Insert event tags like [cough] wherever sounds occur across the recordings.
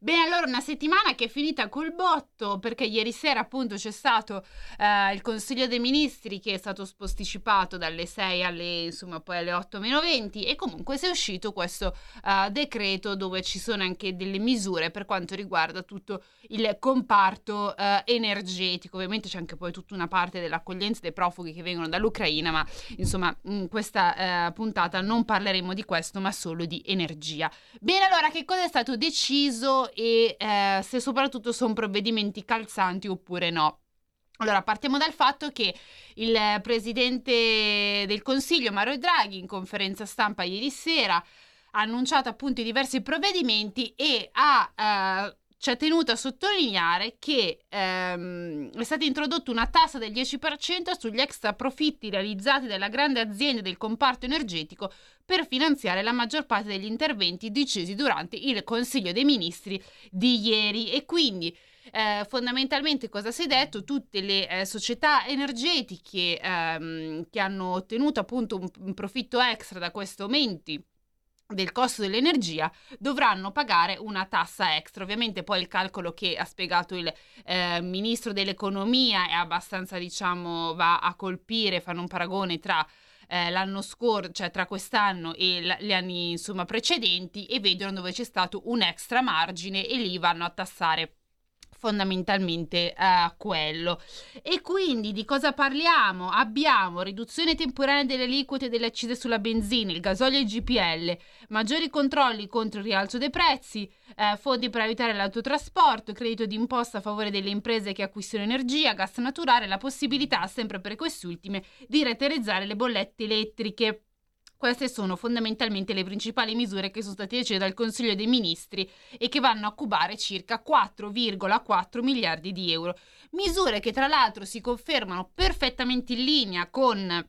Bene, allora una settimana che è finita col botto perché ieri sera appunto c'è stato eh, il Consiglio dei Ministri che è stato posticipato dalle 6 alle insomma poi alle 8 meno 20 e comunque si è uscito questo eh, decreto dove ci sono anche delle misure per quanto riguarda tutto il comparto eh, energetico. Ovviamente c'è anche poi tutta una parte dell'accoglienza dei profughi che vengono dall'Ucraina, ma insomma in questa eh, puntata non parleremo di questo ma solo di energia. Bene, allora che cosa è stato deciso e eh, se soprattutto sono provvedimenti calzanti oppure no. Allora, partiamo dal fatto che il presidente del Consiglio, Mario Draghi, in conferenza stampa ieri sera, ha annunciato appunto diversi provvedimenti e ha eh, ci ha tenuto a sottolineare che ehm, è stata introdotta una tassa del 10% sugli extra profitti realizzati dalle grandi aziende del comparto energetico per finanziare la maggior parte degli interventi decisi durante il Consiglio dei Ministri di ieri e quindi eh, fondamentalmente cosa si è detto? Tutte le eh, società energetiche ehm, che hanno ottenuto appunto un, un profitto extra da questi aumenti del costo dell'energia dovranno pagare una tassa extra. Ovviamente poi il calcolo che ha spiegato il eh, ministro dell'economia è abbastanza, diciamo, va a colpire, fanno un paragone tra eh, l'anno scorso, cioè tra quest'anno e l- gli anni insomma precedenti e vedono dove c'è stato un extra margine e lì vanno a tassare fondamentalmente a uh, quello. E quindi di cosa parliamo? Abbiamo riduzione temporanea delle aliquote delle accise sulla benzina, il gasolio e il GPL, maggiori controlli contro il rialzo dei prezzi, eh, fondi per aiutare l'autotrasporto, credito d'imposta a favore delle imprese che acquistano energia, gas naturale, la possibilità, sempre per quest'ultime, di raterizzare le bollette elettriche. Queste sono fondamentalmente le principali misure che sono state decise dal Consiglio dei Ministri e che vanno a cubare circa 4,4 miliardi di euro. Misure che tra l'altro si confermano perfettamente in linea con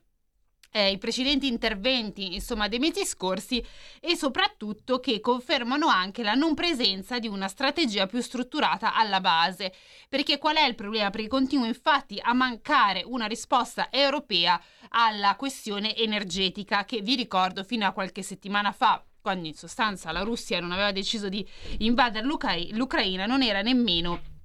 eh, i precedenti interventi insomma dei mesi scorsi e soprattutto che confermano anche la non presenza di una strategia più strutturata alla base perché qual è il problema? perché continua infatti a mancare una risposta europea alla questione energetica che vi ricordo fino a qualche settimana fa quando in sostanza la Russia non aveva deciso di invadere l'Ucra- l'Ucraina non era nemmeno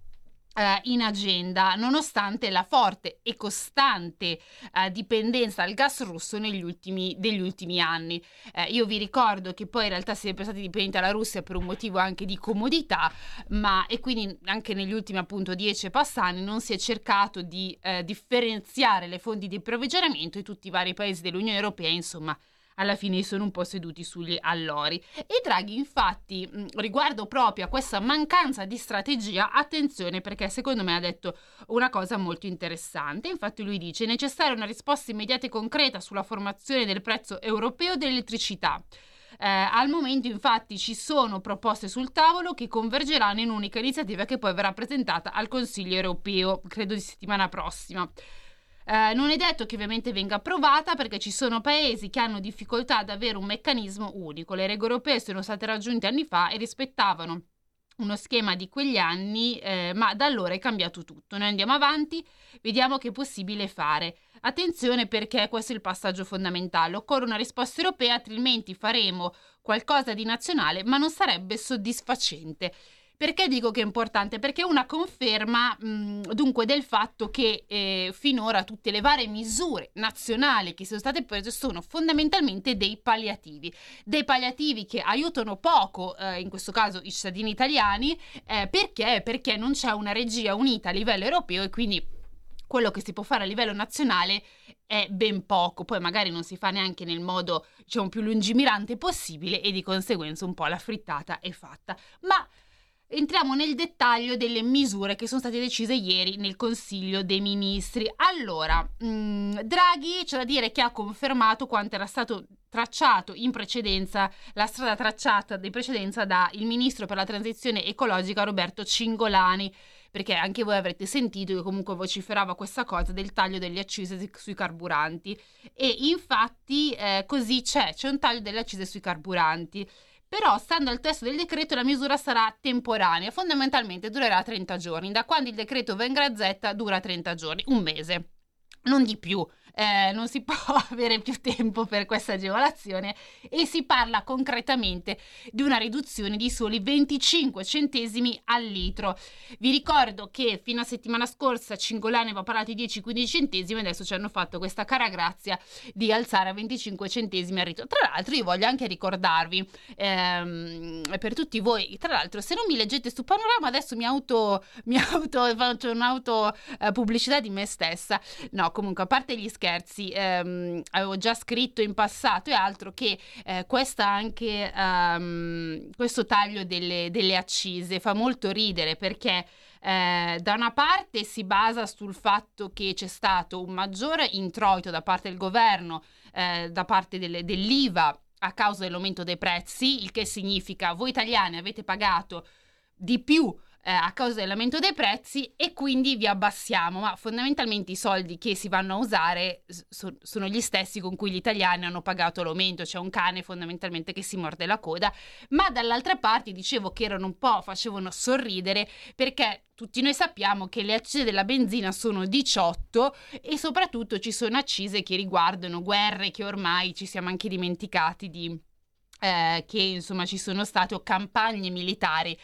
Uh, in agenda, nonostante la forte e costante uh, dipendenza dal gas russo negli ultimi, degli ultimi anni. Uh, io vi ricordo che poi in realtà si è stati dipendenti dalla Russia per un motivo anche di comodità, ma e quindi anche negli ultimi appunto dieci passani non si è cercato di differenziare le fonti di approvvigionamento e tutti i vari paesi dell'Unione Europea, insomma, alla fine sono un po' seduti sugli allori. E Draghi infatti riguardo proprio a questa mancanza di strategia, attenzione perché secondo me ha detto una cosa molto interessante, infatti lui dice è necessaria una risposta immediata e concreta sulla formazione del prezzo europeo dell'elettricità. Eh, al momento infatti ci sono proposte sul tavolo che convergeranno in un'unica iniziativa che poi verrà presentata al Consiglio europeo, credo di settimana prossima. Eh, non è detto che ovviamente venga approvata perché ci sono paesi che hanno difficoltà ad avere un meccanismo unico. Le regole europee sono state raggiunte anni fa e rispettavano uno schema di quegli anni, eh, ma da allora è cambiato tutto. Noi andiamo avanti, vediamo che è possibile fare. Attenzione perché questo è il passaggio fondamentale. Occorre una risposta europea, altrimenti faremo qualcosa di nazionale, ma non sarebbe soddisfacente. Perché dico che è importante? Perché è una conferma mh, dunque del fatto che eh, finora tutte le varie misure nazionali che sono state prese sono fondamentalmente dei palliativi, dei palliativi che aiutano poco, eh, in questo caso i cittadini italiani, eh, perché? Perché non c'è una regia unita a livello europeo e quindi quello che si può fare a livello nazionale è ben poco, poi magari non si fa neanche nel modo diciamo più lungimirante possibile e di conseguenza un po' la frittata è fatta. Ma entriamo nel dettaglio delle misure che sono state decise ieri nel Consiglio dei Ministri. Allora, mh, mm, Draghi c'è da dire che ha confermato quanto era stato tracciato in precedenza, la strada tracciata di precedenza dal ministro per la transizione ecologica Roberto Cingolani perché anche voi avrete sentito che comunque vociferava questa cosa del taglio delle accise sui carburanti e infatti eh, così c'è, c'è un taglio delle accise sui carburanti. Però, stando al testo del decreto, la misura sarà temporanea, fondamentalmente durerà 30 giorni. Da quando il decreto va in gazzetta dura 30 giorni, un mese, non di più eh, non si [laughs] può avere più tempo per questa agevolazione e si parla concretamente di una riduzione di soli 25 centesimi al litro. Vi ricordo che fino a settimana scorsa Cingolani aveva parlato di 10-15 centesimi e adesso ci hanno fatto questa cara grazia di alzare a 25 centesimi al litro. Tra l'altro io voglio anche ricordarvi ehm, per tutti voi, tra l'altro se non mi leggete su Panorama adesso mi auto, mi [laughs] auto faccio un'auto eh, pubblicità di me stessa. No, comunque a parte gli scherzi scherzi, ehm, avevo già scritto in passato e altro che eh, anche, um, questo taglio delle, delle accise. Fa molto ridere perché eh, da una parte si basa sul fatto che c'è stato un maggiore introito da parte del governo, eh, da parte delle, dell'IVA a causa dell'aumento dei prezzi, il che significa voi italiani avete pagato di più eh, a causa dell'aumento dei prezzi e quindi vi abbassiamo, ma fondamentalmente i soldi che si vanno a usare so- sono gli stessi con cui gli italiani hanno pagato l'aumento, c'è un cane fondamentalmente che si morde la coda, ma dall'altra parte dicevo che erano un po', facevano sorridere perché tutti noi sappiamo che le accise della benzina sono 18 e soprattutto ci sono accise che riguardano guerre che ormai ci siamo anche dimenticati di eh, che insomma ci sono state o campagne militari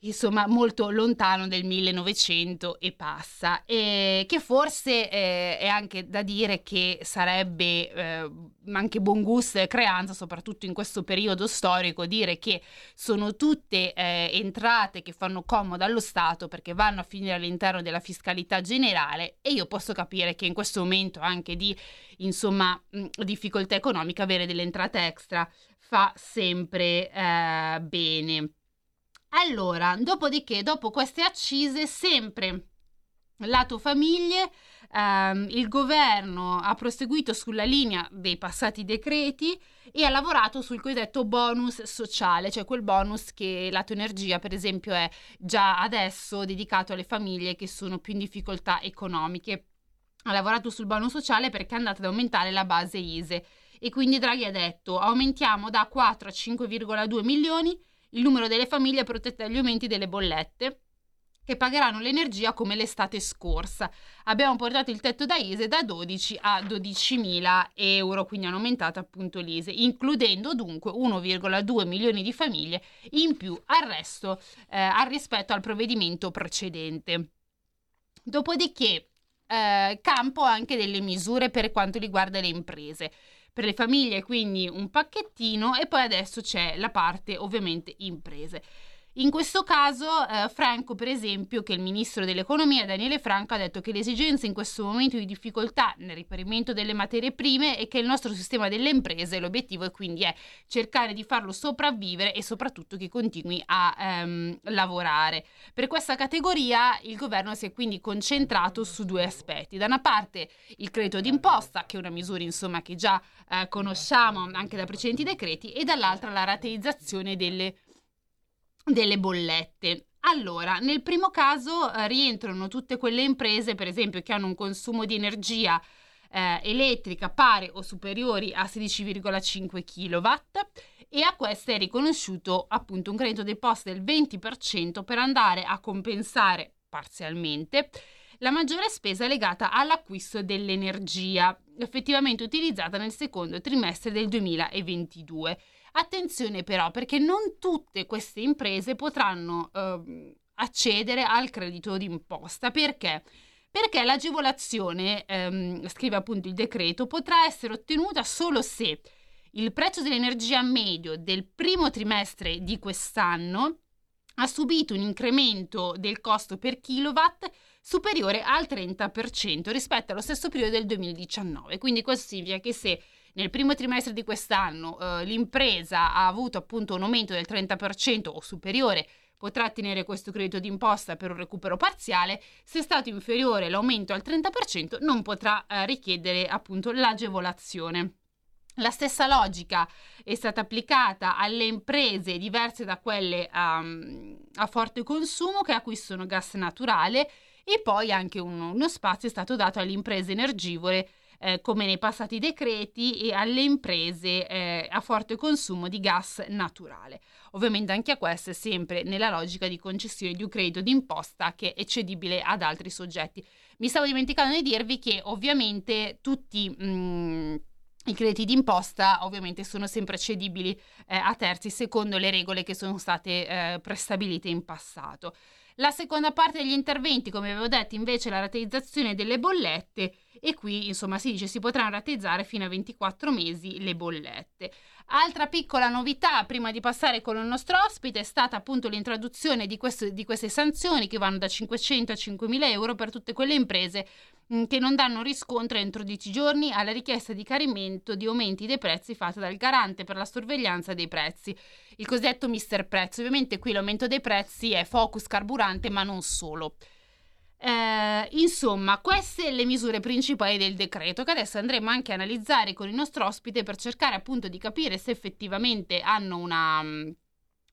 insomma molto lontano del 1900 e passa. E che forse eh, è anche da dire che sarebbe eh, anche buon gusto e creanza soprattutto in questo periodo storico dire che sono tutte eh, entrate che fanno comodo allo Stato perché vanno a finire all'interno della fiscalità generale. E io posso capire che in questo momento anche di insomma difficoltà economica avere delle entrate extra fa sempre eh, bene allora, dopodiché, dopo queste accise, sempre lato famiglie, ehm, il governo ha proseguito sulla linea dei passati decreti e ha lavorato sul cosiddetto bonus sociale, cioè quel bonus che lato energia, per esempio, è già adesso dedicato alle famiglie che sono più in difficoltà economiche. Ha lavorato sul bonus sociale perché è andata ad aumentare la base ISE e quindi Draghi ha detto aumentiamo da 4 a 5,2 milioni il numero delle famiglie protette dagli aumenti delle bollette che pagheranno l'energia come l'estate scorsa. Abbiamo portato il tetto da ISE da 12 a 12.000 euro, quindi hanno aumentato appunto l'ISE, includendo dunque 1,2 milioni di famiglie in più al resto, eh, al rispetto al provvedimento precedente. Dopodiché, eh, campo anche delle misure per quanto riguarda le imprese per le famiglie, quindi un pacchettino e poi adesso c'è la parte ovviamente imprese. In questo caso eh, Franco, per esempio, che è il ministro dell'economia, Daniele Franco, ha detto che l'esigenza in questo momento di difficoltà nel riperimento delle materie prime è che il nostro sistema delle imprese, l'obiettivo è quindi è cercare di farlo sopravvivere e soprattutto che continui a ehm, lavorare. Per questa categoria il governo si è quindi concentrato su due aspetti. Da una parte il credito d'imposta, che è una misura insomma che già eh, conosciamo anche da precedenti decreti, e dall'altra la rateizzazione delle delle bollette. Allora, nel primo caso eh, rientrano tutte quelle imprese, per esempio, che hanno un consumo di energia eh, elettrica pari o superiori a 16,5 kW e a queste è riconosciuto appunto un credito d'imposta del 20% per andare a compensare parzialmente la maggiore spesa legata all'acquisto dell'energia effettivamente utilizzata nel secondo trimestre del 2022. Attenzione però perché non tutte queste imprese potranno eh, accedere al credito d'imposta. Perché? Perché l'agevolazione, ehm, scrive appunto il decreto, potrà essere ottenuta solo se il prezzo dell'energia medio del primo trimestre di quest'anno ha subito un incremento del costo per kilowatt superiore al 30% rispetto allo stesso periodo del 2019. Quindi questo significa che se nel primo trimestre di quest'anno eh, l'impresa ha avuto appunto un aumento del 30% o superiore potrà ottenere questo credito d'imposta per un recupero parziale, se è stato inferiore l'aumento al 30% non potrà eh, richiedere appunto l'agevolazione. La stessa logica è stata applicata alle imprese diverse da quelle um, a forte consumo che acquistano gas naturale e poi anche un, uno spazio è stato dato alle imprese energivore eh, come nei passati decreti e alle imprese eh, a forte consumo di gas naturale. Ovviamente anche a questo è sempre nella logica di concessione di un credito d'imposta che è cedibile ad altri soggetti. Mi stavo dimenticando di dirvi che ovviamente tutti... Mh, mm, i crediti d'imposta ovviamente sono sempre cedibili eh, a terzi secondo le regole che sono state eh, prestabilite in passato. La seconda parte degli interventi, come avevo detto, invece la rateizzazione delle bollette e qui insomma si dice si potranno rateizzare fino a 24 mesi le bollette. Altra piccola novità prima di passare con il nostro ospite è stata appunto l'introduzione di, questo, di queste sanzioni che vanno da 500 a 5.000 euro per tutte quelle imprese mh, che non danno riscontro entro 10 giorni alla richiesta di carimento di aumenti dei prezzi fatta dal garante per la sorveglianza dei prezzi, il cosiddetto mister prezzo. Ovviamente qui l'aumento dei prezzi è focus carburante ma non solo. Eh, insomma, queste le misure principali del decreto che adesso andremo anche a analizzare con il nostro ospite per cercare appunto di capire se effettivamente hanno una,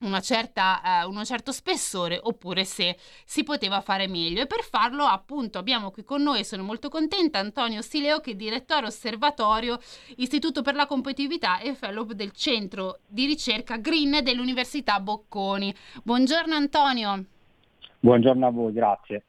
una certa, uh, un certo spessore oppure se si poteva fare meglio. E per farlo appunto abbiamo qui con noi sono molto contenta Antonio Sileo che è direttore osservatorio Istituto per la competitività e fellow del centro di ricerca Green dell'Università Bocconi. Buongiorno Antonio. Buongiorno a voi grazie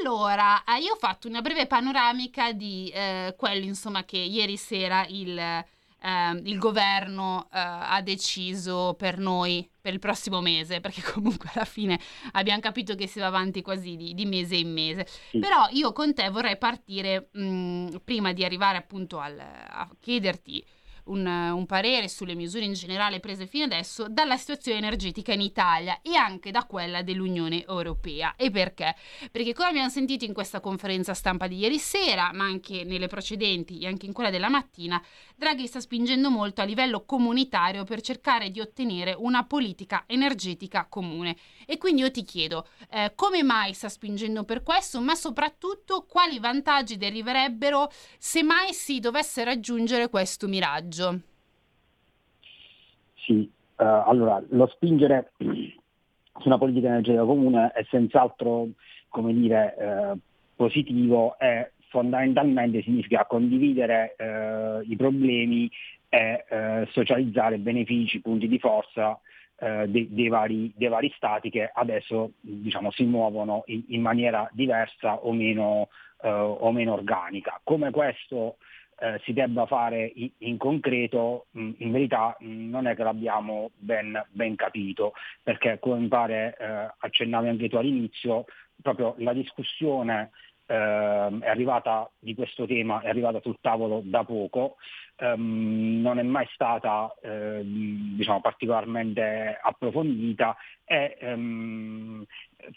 allora, eh, io ho fatto una breve panoramica di eh, quello insomma, che ieri sera il, eh, il governo eh, ha deciso per noi per il prossimo mese, [laughs] perché comunque alla fine abbiamo capito che si va avanti quasi di, di mese in mese. Sì. Però io con te vorrei partire mh, mm, prima di arrivare appunto al, a chiederti un, un, parere sulle misure in generale prese fino adesso dalla situazione energetica in Italia e anche da quella dell'Unione Europea. E perché? Perché come abbiamo sentito in questa conferenza stampa di ieri sera, ma anche nelle precedenti e anche in quella della mattina, Draghi sta spingendo molto a livello comunitario per cercare di ottenere una politica energetica comune. E quindi io ti chiedo, eh, come mai sta spingendo per questo, ma soprattutto quali vantaggi deriverebbero se mai si dovesse raggiungere questo miraggio? Messaggio? Sì, uh, allora lo spingere [clears throat] su una politica energetica comune è senz'altro, come dire, uh, positivo e fondamentalmente significa condividere uh, i problemi e socializzare benefici, punti di forza dei, dei, vari, dei, vari, stati che adesso diciamo, si muovono in, in maniera diversa o meno, o meno organica. Come questo eh, si debba fare in, in concreto, mh, in verità mh, non è che l'abbiamo ben, ben capito, perché come mi pare eh, accennavi anche tu all'inizio, proprio la discussione eh, è arrivata di questo tema, è arrivata sul tavolo da poco, ehm, non è mai stata eh, diciamo, particolarmente approfondita e ehm,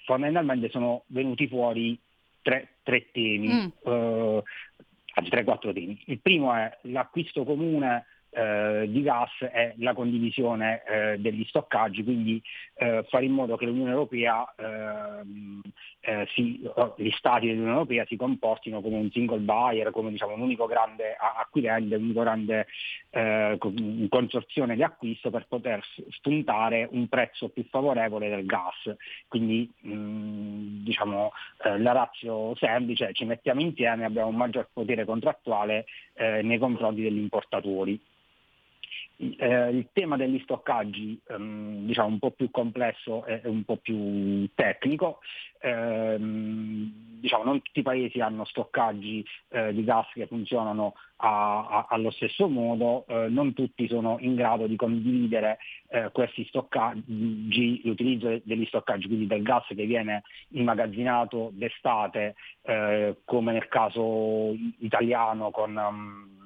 fondamentalmente sono venuti fuori tre, tre temi. Mm. Uh, anzi 3-4 temi. Il primo è l'acquisto comune eh, di gas e la condivisione eh, degli stoccaggi, quindi eh, fare in modo che l'Unione Europea, ehm, eh, si, gli Stati dell'Unione Europea si comportino come un single buyer, come diciamo, un unico grande acquirente, un unico grande eh, consorzione di acquisto per poter spuntare un prezzo più favorevole del gas. Quindi mh, diciamo, eh, la razio semplice, ci mettiamo insieme, abbiamo un maggior potere contrattuale nei confronti degli importatori. Eh, il tema degli stoccaggi ehm, diciamo un po' più complesso e un po' più tecnico, ehm, diciamo, non tutti i paesi hanno stoccaggi eh, di gas che funzionano a, a, allo stesso modo, eh, non tutti sono in grado di condividere eh, questi stoccaggi, l'utilizzo degli stoccaggi, quindi del gas che viene immagazzinato d'estate, eh, come nel caso italiano con... Um,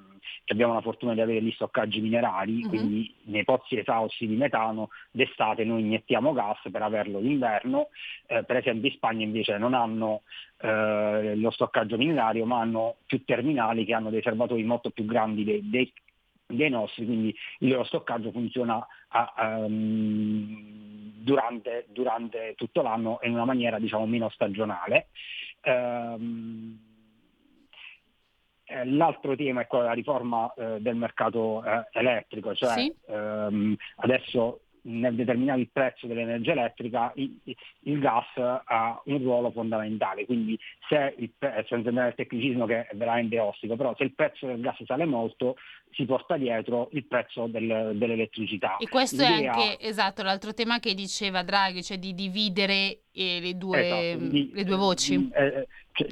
abbiamo la fortuna di avere gli stoccaggi minerali, uh-huh. quindi nei pozzi esausti di metano d'estate noi iniettiamo gas per averlo d'inverno, eh, per esempio in Spagna invece non hanno eh, lo stoccaggio minerario ma hanno più terminali che hanno dei serbatoi molto più grandi dei, dei, dei nostri, quindi il loro stoccaggio funziona a, um, durante, durante, tutto l'anno in una maniera diciamo meno stagionale. Um, Eh, l'altro tema è quello della riforma eh, del mercato eh, elettrico, cioè Sì. ehm, adesso nel determinare il prezzo dell'energia elettrica il, il gas ha un ruolo fondamentale, quindi se il, pre- senza andare al tecnicismo che è veramente ostico, però se il prezzo del gas sale molto si porta dietro il prezzo del- dell'elettricità. E questo è L'idea- anche, esatto, l'altro tema che diceva Draghi, cioè di dividere eh, le, due, Esatto, di- le due voci. mh, eh, cioè,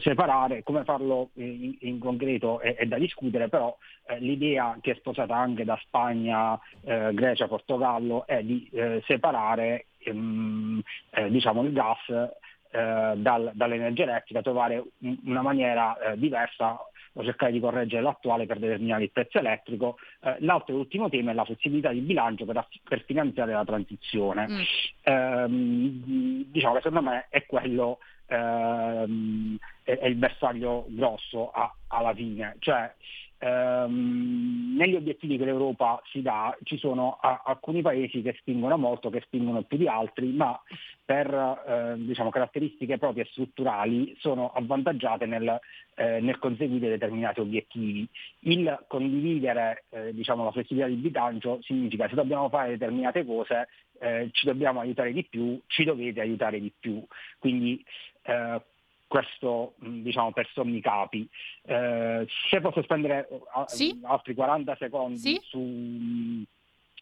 separare, come farlo in, in concreto è, è da discutere, però eh, l'idea che è sposata anche da Spagna, eh, Grecia, Portogallo è di eh, separare ehm, eh, diciamo, il gas eh, dal- dall'energia elettrica, trovare un- una maniera eh, diversa o cercare di correggere l'attuale per determinare il prezzo elettrico. Eh, l'altro e ultimo tema è la flessibilità di bilancio per, aff- per finanziare la transizione. Mm. Ehm, diciamo che secondo me è quello ehm, è, è il bersaglio grosso a- alla fine. Cioè, ehm, negli obiettivi che l'Europa si dà ci sono a- alcuni paesi che spingono molto, che spingono più di altri, ma per eh, diciamo, caratteristiche proprie strutturali sono avvantaggiate nel, eh, nel conseguire determinati obiettivi. Il condividere eh, diciamo, la flessibilità di bilancio significa se dobbiamo fare determinate cose eh, ci dobbiamo aiutare di più, ci dovete aiutare di più. Quindi eh, questo mh, diciamo per sommi capi. Eh, se posso spendere a- Sì. altri 40 secondi Sì. su, mh,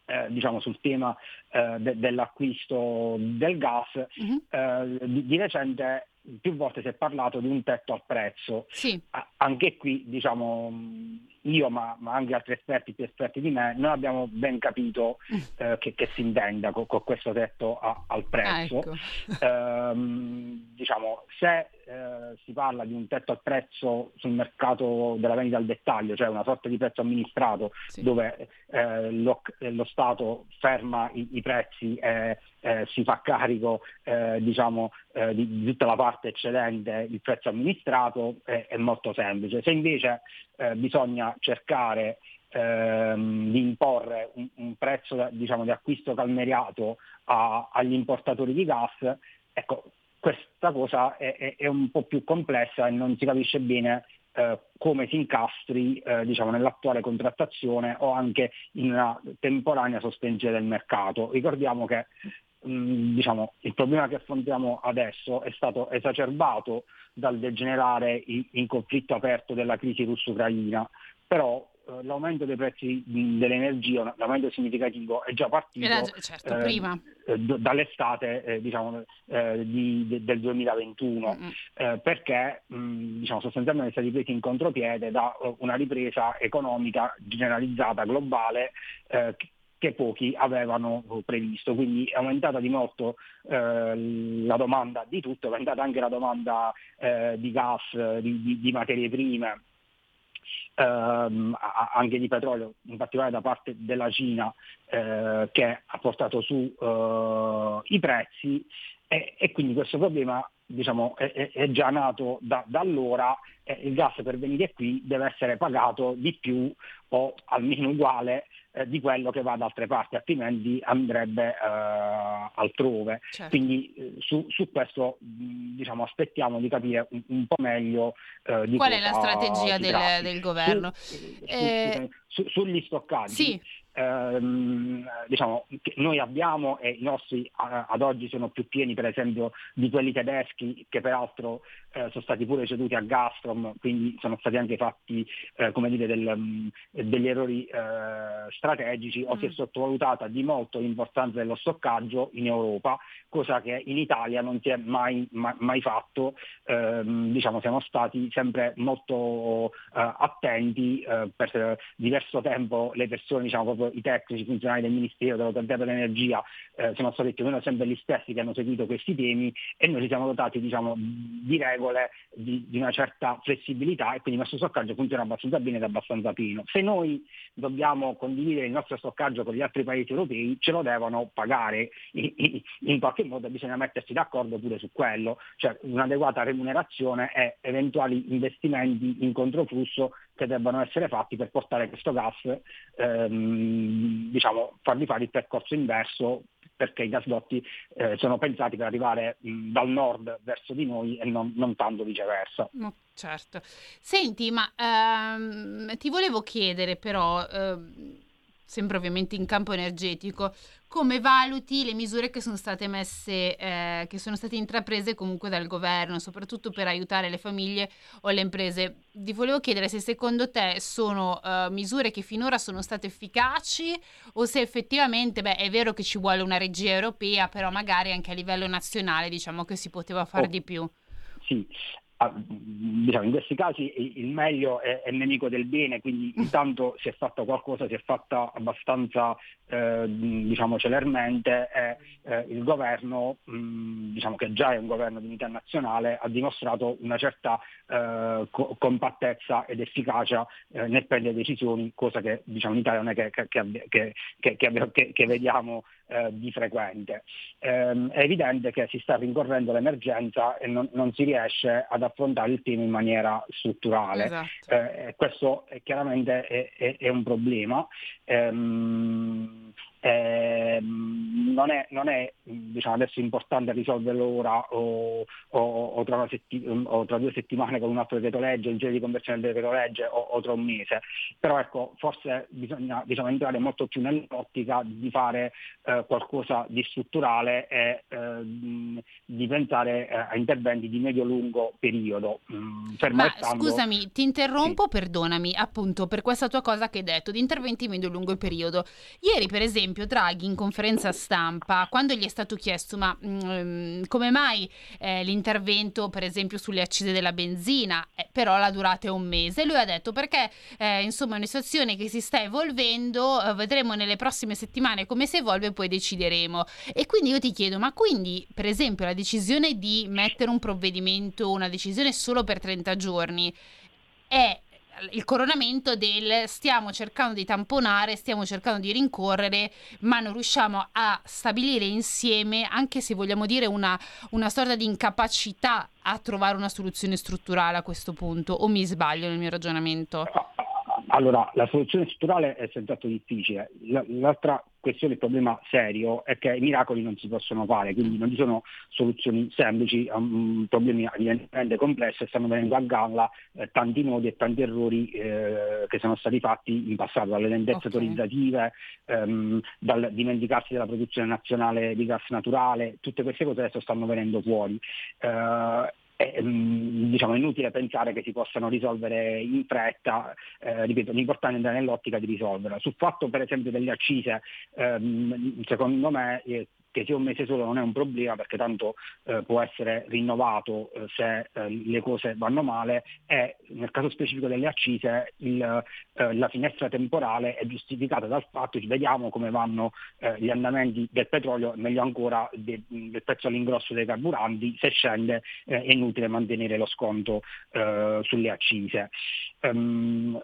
eh, diciamo, sul tema eh, de- dell'acquisto del gas, eh, di, di recente più volte si è parlato di un tetto al prezzo. Sì, Anche qui, diciamo, mh, io ma, ma anche altri esperti più esperti di me, non abbiamo ben capito Mm. eh, che, che si intenda con, con questo tetto a- al Ah, prezzo. ecco. Ehm, diciamo, se eh, si parla di un tetto al prezzo sul mercato della vendita al dettaglio, cioè una sorta di prezzo amministrato Sì. dove eh, lo, lo Stato ferma i, i prezzi e si fa carico eh, diciamo, eh, di, di tutta la parte eccedente il prezzo amministrato, è, è molto semplice. Se invece bisogna cercare ehm, di imporre un, un prezzo diciamo, di acquisto calmeriato a- agli importatori di gas, ecco, questa cosa è, è- è un po' più complessa e non si capisce bene eh, come si incastri eh, diciamo, nell'attuale contrattazione o anche in una temporanea sospensione del mercato. Ricordiamo che mh, diciamo, il problema che affrontiamo adesso è stato esacerbato dal degenerare in, in conflitto aperto della crisi russo-ucraina, però eh, l'aumento dei prezzi dell'energia, un aumento significativo, è già partito Era certo, eh, prima. eh, d- dall'estate eh, diciamo, di- de- del 2021 Mm, mm. eh, perché mh, diciamo, sostanzialmente è stati presi in contropiede da una ripresa economica generalizzata globale che- pochi avevano previsto, quindi è aumentata di molto eh, la domanda di tutto, è aumentata anche la domanda eh, di gas, di, di- di materie prime, ehm, anche di petrolio, in particolare da parte della Cina, eh, che ha portato su eh, i prezzi e, e quindi questo problema diciamo, è, è- già nato da, da allora. eh, il gas per venire qui deve essere pagato di più o almeno uguale eh, di quello che va da altre parti, altrimenti andrebbe eh, altrove. Certo. Quindi eh, su, su questo mh, diciamo, aspettiamo di capire un, un po' meglio eh, di Qual è la strategia del, del governo? Su- Eh, su- sugli stoccaggi, Sì, ehm, diciamo, che noi abbiamo e i nostri ad oggi sono più pieni per esempio di quelli tedeschi che peraltro eh, sono stati pure ceduti a Gazprom, quindi sono stati anche fatti eh, come dire, del, mm, degli errori eh, strategici o si è Mm. sottovalutata di molto l'importanza dello stoccaggio in Europa, cosa che in Italia non si è mai, mai, mai fatto, Ehm, diciamo, siamo stati sempre molto eh, attenti eh, per diverso tempo le persone, diciamo, proprio i tecnici, i funzionari del Ministero, dell'Autorità dell'Energia eh, sono stati più o meno sempre gli stessi che hanno seguito questi temi e noi ci siamo dotati diciamo, di regole di, di una certa flessibilità e quindi il nostro stoccaggio funziona abbastanza bene ed è abbastanza pieno. Se noi dobbiamo condividere il nostro stoccaggio con gli altri paesi europei ce lo devono pagare in qualche modo bisogna mettersi d'accordo pure su quello, cioè un'adeguata remunerazione e eventuali investimenti in controflusso che debbano essere fatti per portare questo gas, ehm, diciamo, fargli fare il percorso inverso perché i gasdotti eh, sono pensati per arrivare mh, dal nord verso di noi e non, non tanto viceversa. No, certo. Senti, ma ehm, ti volevo chiedere però, ehm, sempre ovviamente in campo energetico, come valuti le misure che sono state messe, eh, che sono state intraprese comunque dal governo, soprattutto per aiutare le famiglie o le imprese. Ti volevo chiedere se secondo te sono uh, misure che finora sono state efficaci o se effettivamente, beh, è vero che ci vuole una regia europea, però magari anche a livello nazionale diciamo che si poteva fare oh, di più. Sì, in questi casi il meglio è, è, nemico del bene, quindi intanto si è fatto qualcosa, si è fatta abbastanza eh, diciamo celermente e eh, il governo, mh, diciamo che già è un governo di unità nazionale, ha dimostrato una certa eh, co- compattezza ed efficacia eh, nel prendere decisioni, cosa che diciamo, in Italia non è che, che, che, che vediamo eh, di frequente. Ehm, è evidente che si sta rincorrendo l'emergenza e non, non, si riesce ad affrontare il tema in maniera strutturale. Esatto. Eh, questo è, chiaramente è, è, è, un problema. Eh, non è, non è diciamo, adesso importante risolverlo ora o, o, o, tra setti- o, tra due settimane con un altro decreto legge, in giro di conversione del decreto legge o, tra un mese, però ecco, forse bisogna diciamo, entrare molto più nell'ottica di fare eh, qualcosa di strutturale e eh, di pensare eh, a interventi di medio-lungo periodo. Mm, Ma restando... scusami, ti interrompo, sì. perdonami, appunto per questa tua cosa che hai detto, di interventi medio-lungo periodo. Ieri per esempio esempio Draghi in conferenza stampa, quando gli è stato chiesto ma mh, mm, come mai eh, l'intervento per esempio sulle accise della benzina, eh, però la durata è un mese, lui ha detto perché eh, insomma è una situazione che si sta evolvendo, eh, vedremo nelle prossime settimane come si evolve e poi decideremo. E quindi io ti chiedo, ma quindi per esempio la decisione di mettere un provvedimento, una decisione solo per 30 giorni, è il coronamento del stiamo cercando di tamponare, stiamo cercando di rincorrere, ma non riusciamo a stabilire insieme, anche se vogliamo dire una, una sorta di incapacità a trovare una soluzione strutturale a questo punto, o mi sbaglio nel mio ragionamento? Allora, la soluzione strutturale è senz'altro difficile. L'altra questione, il problema serio è che i miracoli non si possono fare, quindi non ci sono soluzioni semplici a um, problemi evidentemente complessi e stanno venendo a galla eh, tanti nodi e tanti errori eh, che sono stati fatti in passato, dalle lentezze okay. autorizzative, ehm, dal dimenticarsi della produzione nazionale di gas naturale, tutte queste cose adesso stanno venendo fuori. Eh, è, mm, diciamo, inutile pensare che si possano risolvere in fretta, eh, ripeto, l'importante è andare nell'ottica di risolverla. Sul fatto per esempio delle accise, ehm, secondo me eh, che sia un mese solo non è un problema perché tanto eh, può essere rinnovato eh, se eh, le cose vanno male e nel caso specifico delle accise il, eh, la finestra temporale è giustificata dal fatto che vediamo come vanno eh, gli andamenti del petrolio, meglio ancora de, del prezzo all'ingrosso dei carburanti, se scende è inutile mantenere lo sconto sulle accise. Um,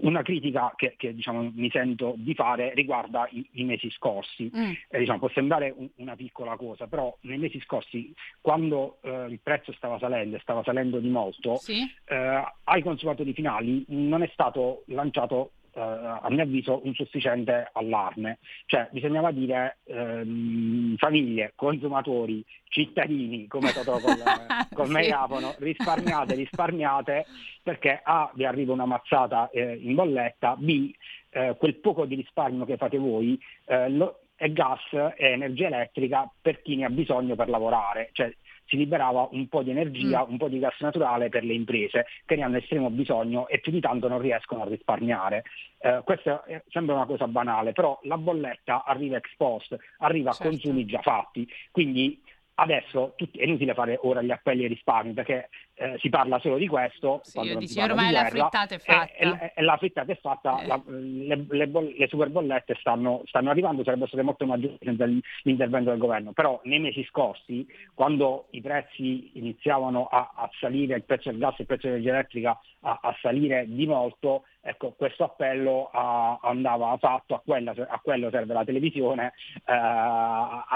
una critica che, che diciamo, mi sento di fare riguarda i, i mesi scorsi. Mm. Eh, diciamo, può sembrare un, una piccola cosa, però nei mesi scorsi, quando eh, il prezzo stava salendo e stava salendo di molto, sì. Eh, ai consumatori finali non è stato lanciato eh, a mio avviso un sufficiente allarme. Cioè bisognava dire ehm, famiglie, consumatori, cittadini, come Totò con, [laughs] con me Iapono, risparmiate, risparmiate, perché A vi arriva una mazzata eh, in bolletta, B eh, quel poco di risparmio che fate voi eh, lo, è gas e energia elettrica per chi ne ha bisogno per lavorare. Cioè, si liberava un po' di energia, mm. un po' di gas naturale per le imprese che ne hanno estremo bisogno e più di tanto non riescono a risparmiare. Eh, questa sembra una cosa banale, però la bolletta arriva ex post, arriva certo. a consumi già fatti, quindi Adesso è inutile fare ora gli appelli ai risparmi perché eh, si parla solo di questo. Sì, io dici, ormai la frittata è fatta. E, e, e la frittata è fatta, eh. la, le, le, boll- le, super bollette stanno, stanno, arrivando, sarebbero state molto maggiori senza l'intervento del governo. Però nei mesi scorsi, quando i prezzi iniziavano a, a salire, il prezzo del gas e il prezzo dell'energia elettrica a, a salire di molto, ecco, questo appello a, andava fatto, a, quella, a, quello serve la televisione, eh, a,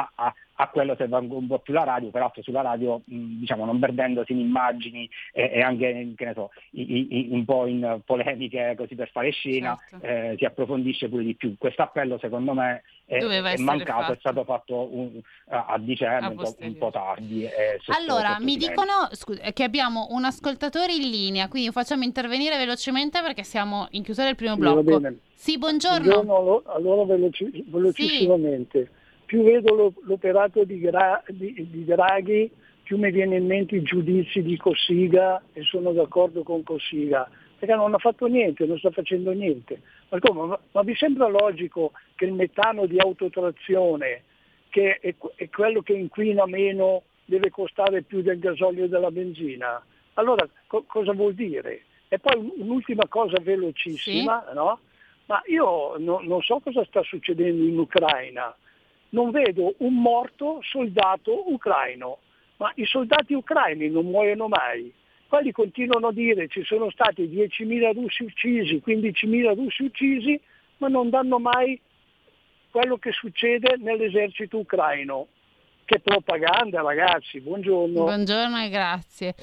a, quello serve un po' più la radio, peraltro sulla radio mh, diciamo, non perdendosi in immagini e, e anche so, i, i, un po' in polemiche così per fare scena, certo. eh, si approfondisce pure di più. Questo appello secondo me è, è, Doveva è essere mancato, fatto. è stato fatto un- a, a dicembre, A un po', un po' tardi. sotto- Allora, sotto mi dicono scusa, che abbiamo un ascoltatore in linea, quindi facciamo intervenire velocemente perché siamo in chiusura del primo Sì, blocco. Sì, buongiorno. Buongiorno, allo- allora veloci- velocissimamente. Più vedo lo- l'operato di, Gra- di- di Draghi, più mi viene in mente i giudizi di Cossiga e sono d'accordo con Cossiga, perché non ha fatto niente, non sta facendo niente. Ma, come? Ma- ma vi sembra logico che il metano di autotrazione, che è, è quello che inquina meno, deve costare più del gasolio e della benzina? Allora co- cosa vuol dire? E poi un- un'ultima cosa velocissima, no? Ma io no- non so cosa sta succedendo in Ucraina. Non vedo un morto soldato ucraino, ma i soldati ucraini non muoiono mai. Quelli continuano a dire ci sono stati 10.000 russi uccisi, 15.000 russi uccisi, ma non danno mai quello che succede nell'esercito ucraino. Che propaganda ragazzi, buongiorno. Buongiorno e grazie.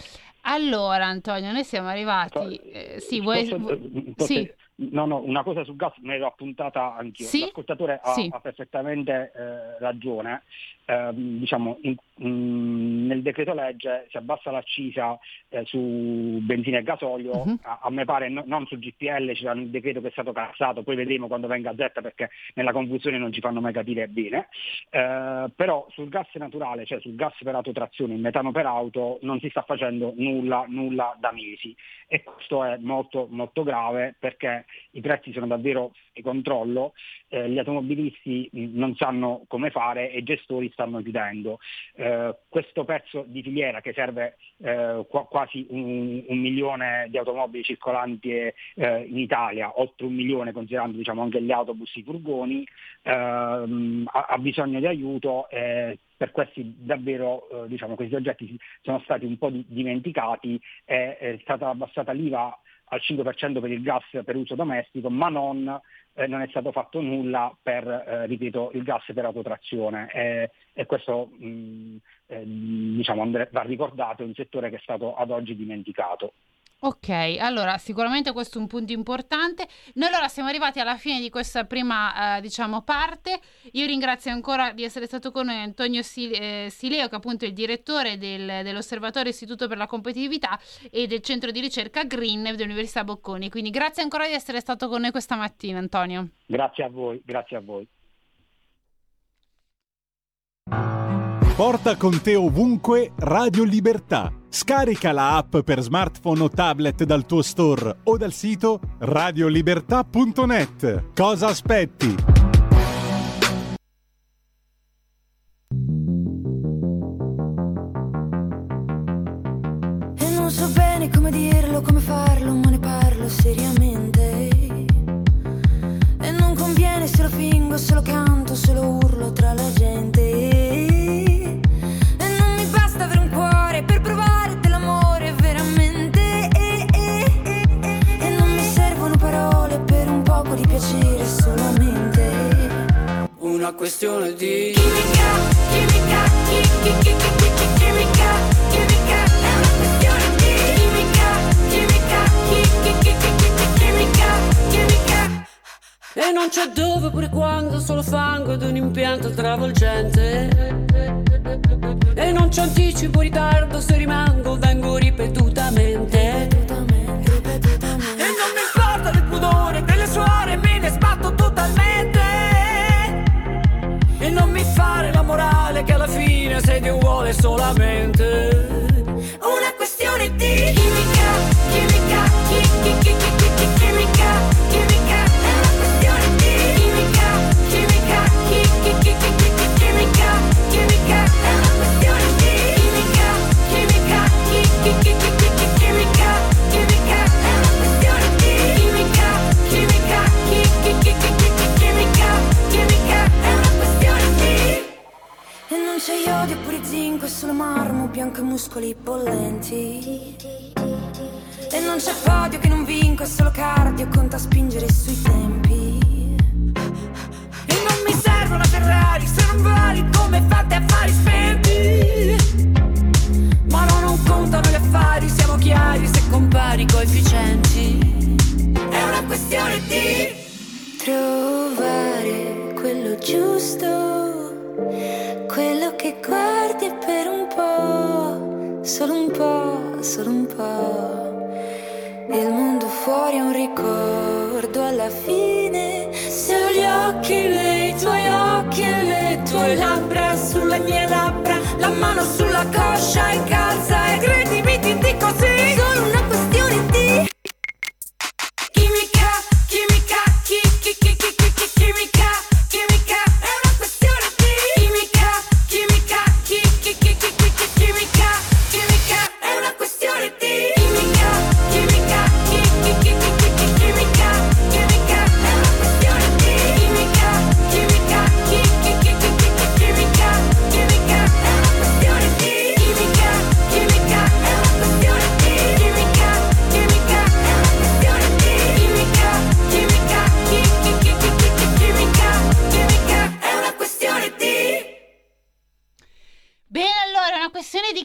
Allora, Antonio, noi siamo arrivati. eh, sì, vuoi... Posso- vu- posso- sì. No, no, una cosa sul gas me l'ho appuntata anch'io. Sì? L'ascoltatore ha, Sì. ha perfettamente eh, ragione. Ehm, diciamo, in- mm, nel decreto legge si abbassa l'accisa eh, su benzina e gasolio, Mhm. a, a me pare no- non sul GPL, c'era un decreto che è stato cassato, poi vedremo quando venga a Z perché nella confusione non ci fanno mai capire bene. Eh, però sul gas naturale, cioè sul gas per autotrazione, il metano per auto, non si sta facendo nulla, nulla da mesi e questo è molto, molto grave perché i prezzi sono davvero di controllo, eh, gli automobilisti mh, non sanno come fare e i gestori stanno chiudendo. Eh, questo pezzo di filiera che serve eh, qua- quasi un, un milione di automobili circolanti eh, in Italia, oltre un milione considerando diciamo, anche gli autobus, i furgoni, ehm, ha, ha bisogno di aiuto. per questi davvero eh, diciamo, questi oggetti sono stati un po' di- dimenticati, è, è stata abbassata l'IVA al 5% per il gas per uso domestico, ma non, eh, non è stato fatto nulla per, eh, ripeto, il gas per autotrazione. E, e questo mh, eh, diciamo, va ricordato, è un settore che è stato ad oggi dimenticato. Ok, allora sicuramente questo è un punto importante. Noi allora siamo arrivati alla fine di questa prima, eh, diciamo, parte. Io ringrazio ancora di essere stato con noi Antonio Sil- eh, Sileo, che appunto è il direttore del- dell'Osservatorio Istituto per la Competitività e del Centro di Ricerca Green dell'Università Bocconi. Quindi grazie ancora di essere stato con noi questa mattina, Antonio. Grazie a voi, grazie a voi. Porta con te ovunque Radio Libertà. Scarica la app per smartphone o tablet dal tuo store o dal sito radiolibertà.net. Cosa aspetti? E non so bene come dirlo, come farlo, ma ne parlo seriamente. E non conviene se lo fingo, se lo canto, se lo urlo tra la gente. Una questione di Chimica, chimica, chi, chi, chi, chi, chi, chi, chimica, chimica, è una questione di chimica, chimica, chi, chi, chi, chi, chi, chi, chimica, chimica. E non c'è dove pure quando Solo fango ed un impianto travolgente E non c'è anticipo ritardo Se rimango vengo ripetutamente Ripetutamente, ripetutamente. E non mi importa del pudore Delle suore la morale Che alla fine sei Dio vuole solamente. Una solo marmo, bianco e muscoli bollenti. E non c'è podio che non vinco, è solo cardio, conta spingere sui tempi. E non mi serve una Ferrari se non vali come fate affari spenti. Ma no, non contano gli affari, siamo chiari se compari coefficienti. È una questione di trovare quello giusto solo un po', solo un po'. Il mondo fuori è un ricordo alla fine. Se ho gli occhi, nei tuoi occhi e le tue labbra sulle mie labbra, la mano sulla coscia in casa e credimi ti dico sì.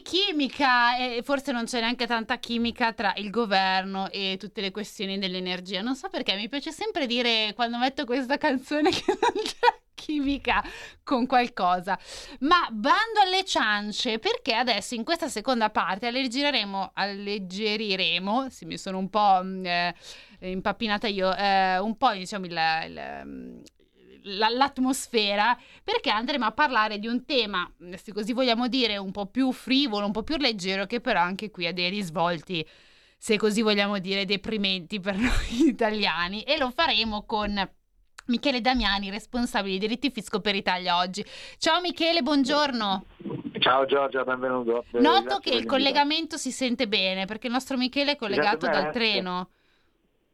Chimica e forse non c'è neanche tanta chimica tra il governo e tutte le questioni dell'energia. Non so perché mi piace sempre dire quando metto questa canzone [laughs] che non c'è chimica con qualcosa. Ma bando alle ciance, perché adesso in questa seconda parte alleggeriremo, alleggeriremo, sì mi sono un po' mm, eh, impappinata io, eh, un po' diciamo il- il, l'atmosfera perché andremo a parlare di un tema, se così vogliamo dire, un po' più frivolo, un po' più leggero, che però anche qui ha dei risvolti, se così vogliamo dire, deprimenti per [laughs] noi italiani. E lo faremo con Michele Damiani, responsabile di diritti fisco per Italia oggi. Ciao Michele, buongiorno. Ciao Giorgia, benvenuto. Noto grazie che il collegamento si sente bene perché il nostro Michele è collegato dal treno.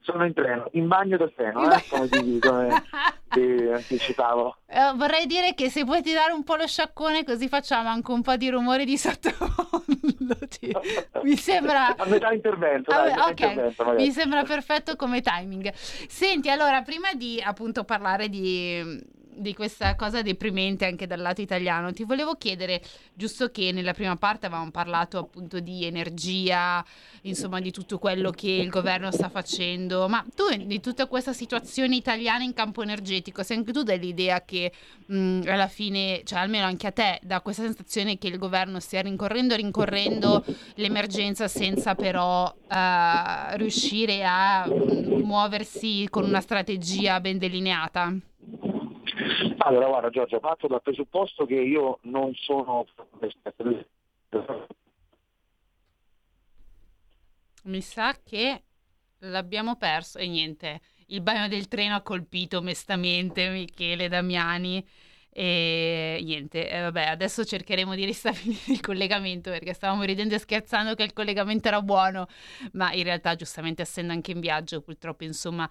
Sono in treno, in bagno del treno, eh, come ti, come [laughs] ti anticipavo. Eh, vorrei dire che se puoi tirare un po' lo sciaccone così facciamo anche un po' di rumore di sottofondo. [laughs] Mi sembra... A metà intervento, dai, a metà ok, intervento mi sembra perfetto come timing. Senti, allora, prima di appunto parlare di, di questa cosa deprimente anche dal lato italiano, ti volevo chiedere, giusto che nella prima parte avevamo parlato appunto di energia, insomma di tutto quello che il governo sta facendo, ma tu di tutta questa situazione italiana in campo energetico, sei anche tu dell'idea che mh, alla fine, cioè almeno anche a te, da questa sensazione che il governo stia rincorrendo, rincorrendo l'emergenza senza però eh, riuscire a muoversi con una strategia ben delineata? Allora, guarda Giorgia, parto dal presupposto che io non sono. Mi sa che l'abbiamo perso e niente, il bagno del treno ha colpito mestamente Michele Damiani e niente, eh, vabbè, adesso cercheremo di ristabilire il collegamento perché stavamo ridendo e scherzando che il collegamento era buono, ma in realtà giustamente essendo anche in viaggio purtroppo insomma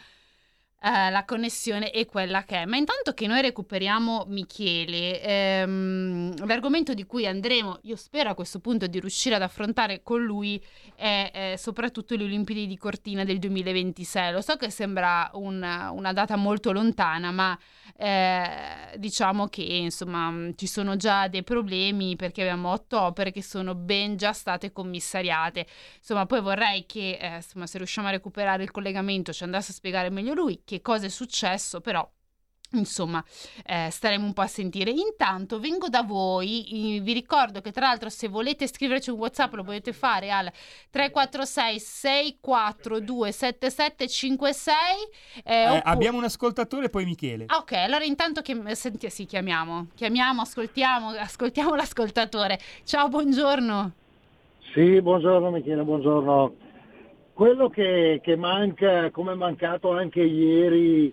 eh, la connessione è quella che è. Ma intanto che noi recuperiamo Michele, ehm, l'argomento di cui andremo, io spero a questo punto di riuscire ad affrontare con lui, è eh, soprattutto le Olimpiadi di Cortina del 2026. Lo so che sembra un- una data molto lontana, ma eh, diciamo che insomma ci sono già dei problemi perché abbiamo otto opere che sono ben già state commissariate. Insomma, poi vorrei che eh, insomma, se riusciamo a recuperare il collegamento ci andasse a spiegare meglio lui che cosa è successo, però Insomma, eh, staremo un po' a sentire. Intanto vengo da voi, vi ricordo che tra l'altro se volete scriverci un WhatsApp lo potete fare al 346 642 7756. eh, Eh, oppu- abbiamo un ascoltatore, poi Michele. Ah, ok, allora intanto che senti, sì, chiamiamo, chiamiamo, ascoltiamo, ascoltiamo [laughs] l'ascoltatore. Ciao, buongiorno. Sì, buongiorno Michele, buongiorno. Quello che, che manca, come è mancato anche ieri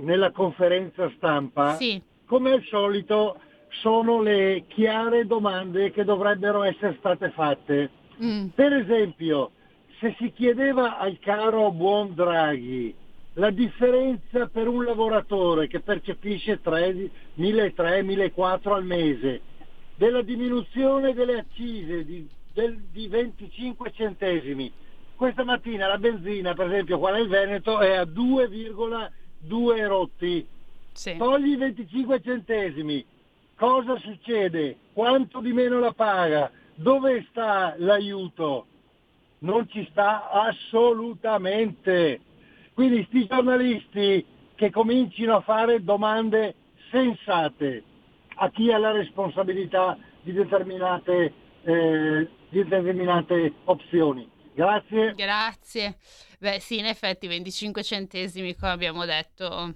nella conferenza stampa, Sì, come al solito sono le chiare domande che dovrebbero essere state fatte. mm, Per esempio, se si chiedeva al caro buon Draghi la differenza per un lavoratore che percepisce 1.300-1.400 al mese della diminuzione delle accise di, del- di 25 centesimi, questa mattina la benzina, per esempio, qua nel Veneto è a 2,2 rotti. sì. Togli i 25 centesimi, cosa succede? Quanto di meno la paga? Dove sta l'aiuto? Non ci sta assolutamente. Quindi sti giornalisti che comincino a fare domande sensate a chi ha la responsabilità di determinate eh, di determinate opzioni. Grazie. Grazie. Beh, sì, in effetti 25 centesimi, come abbiamo detto,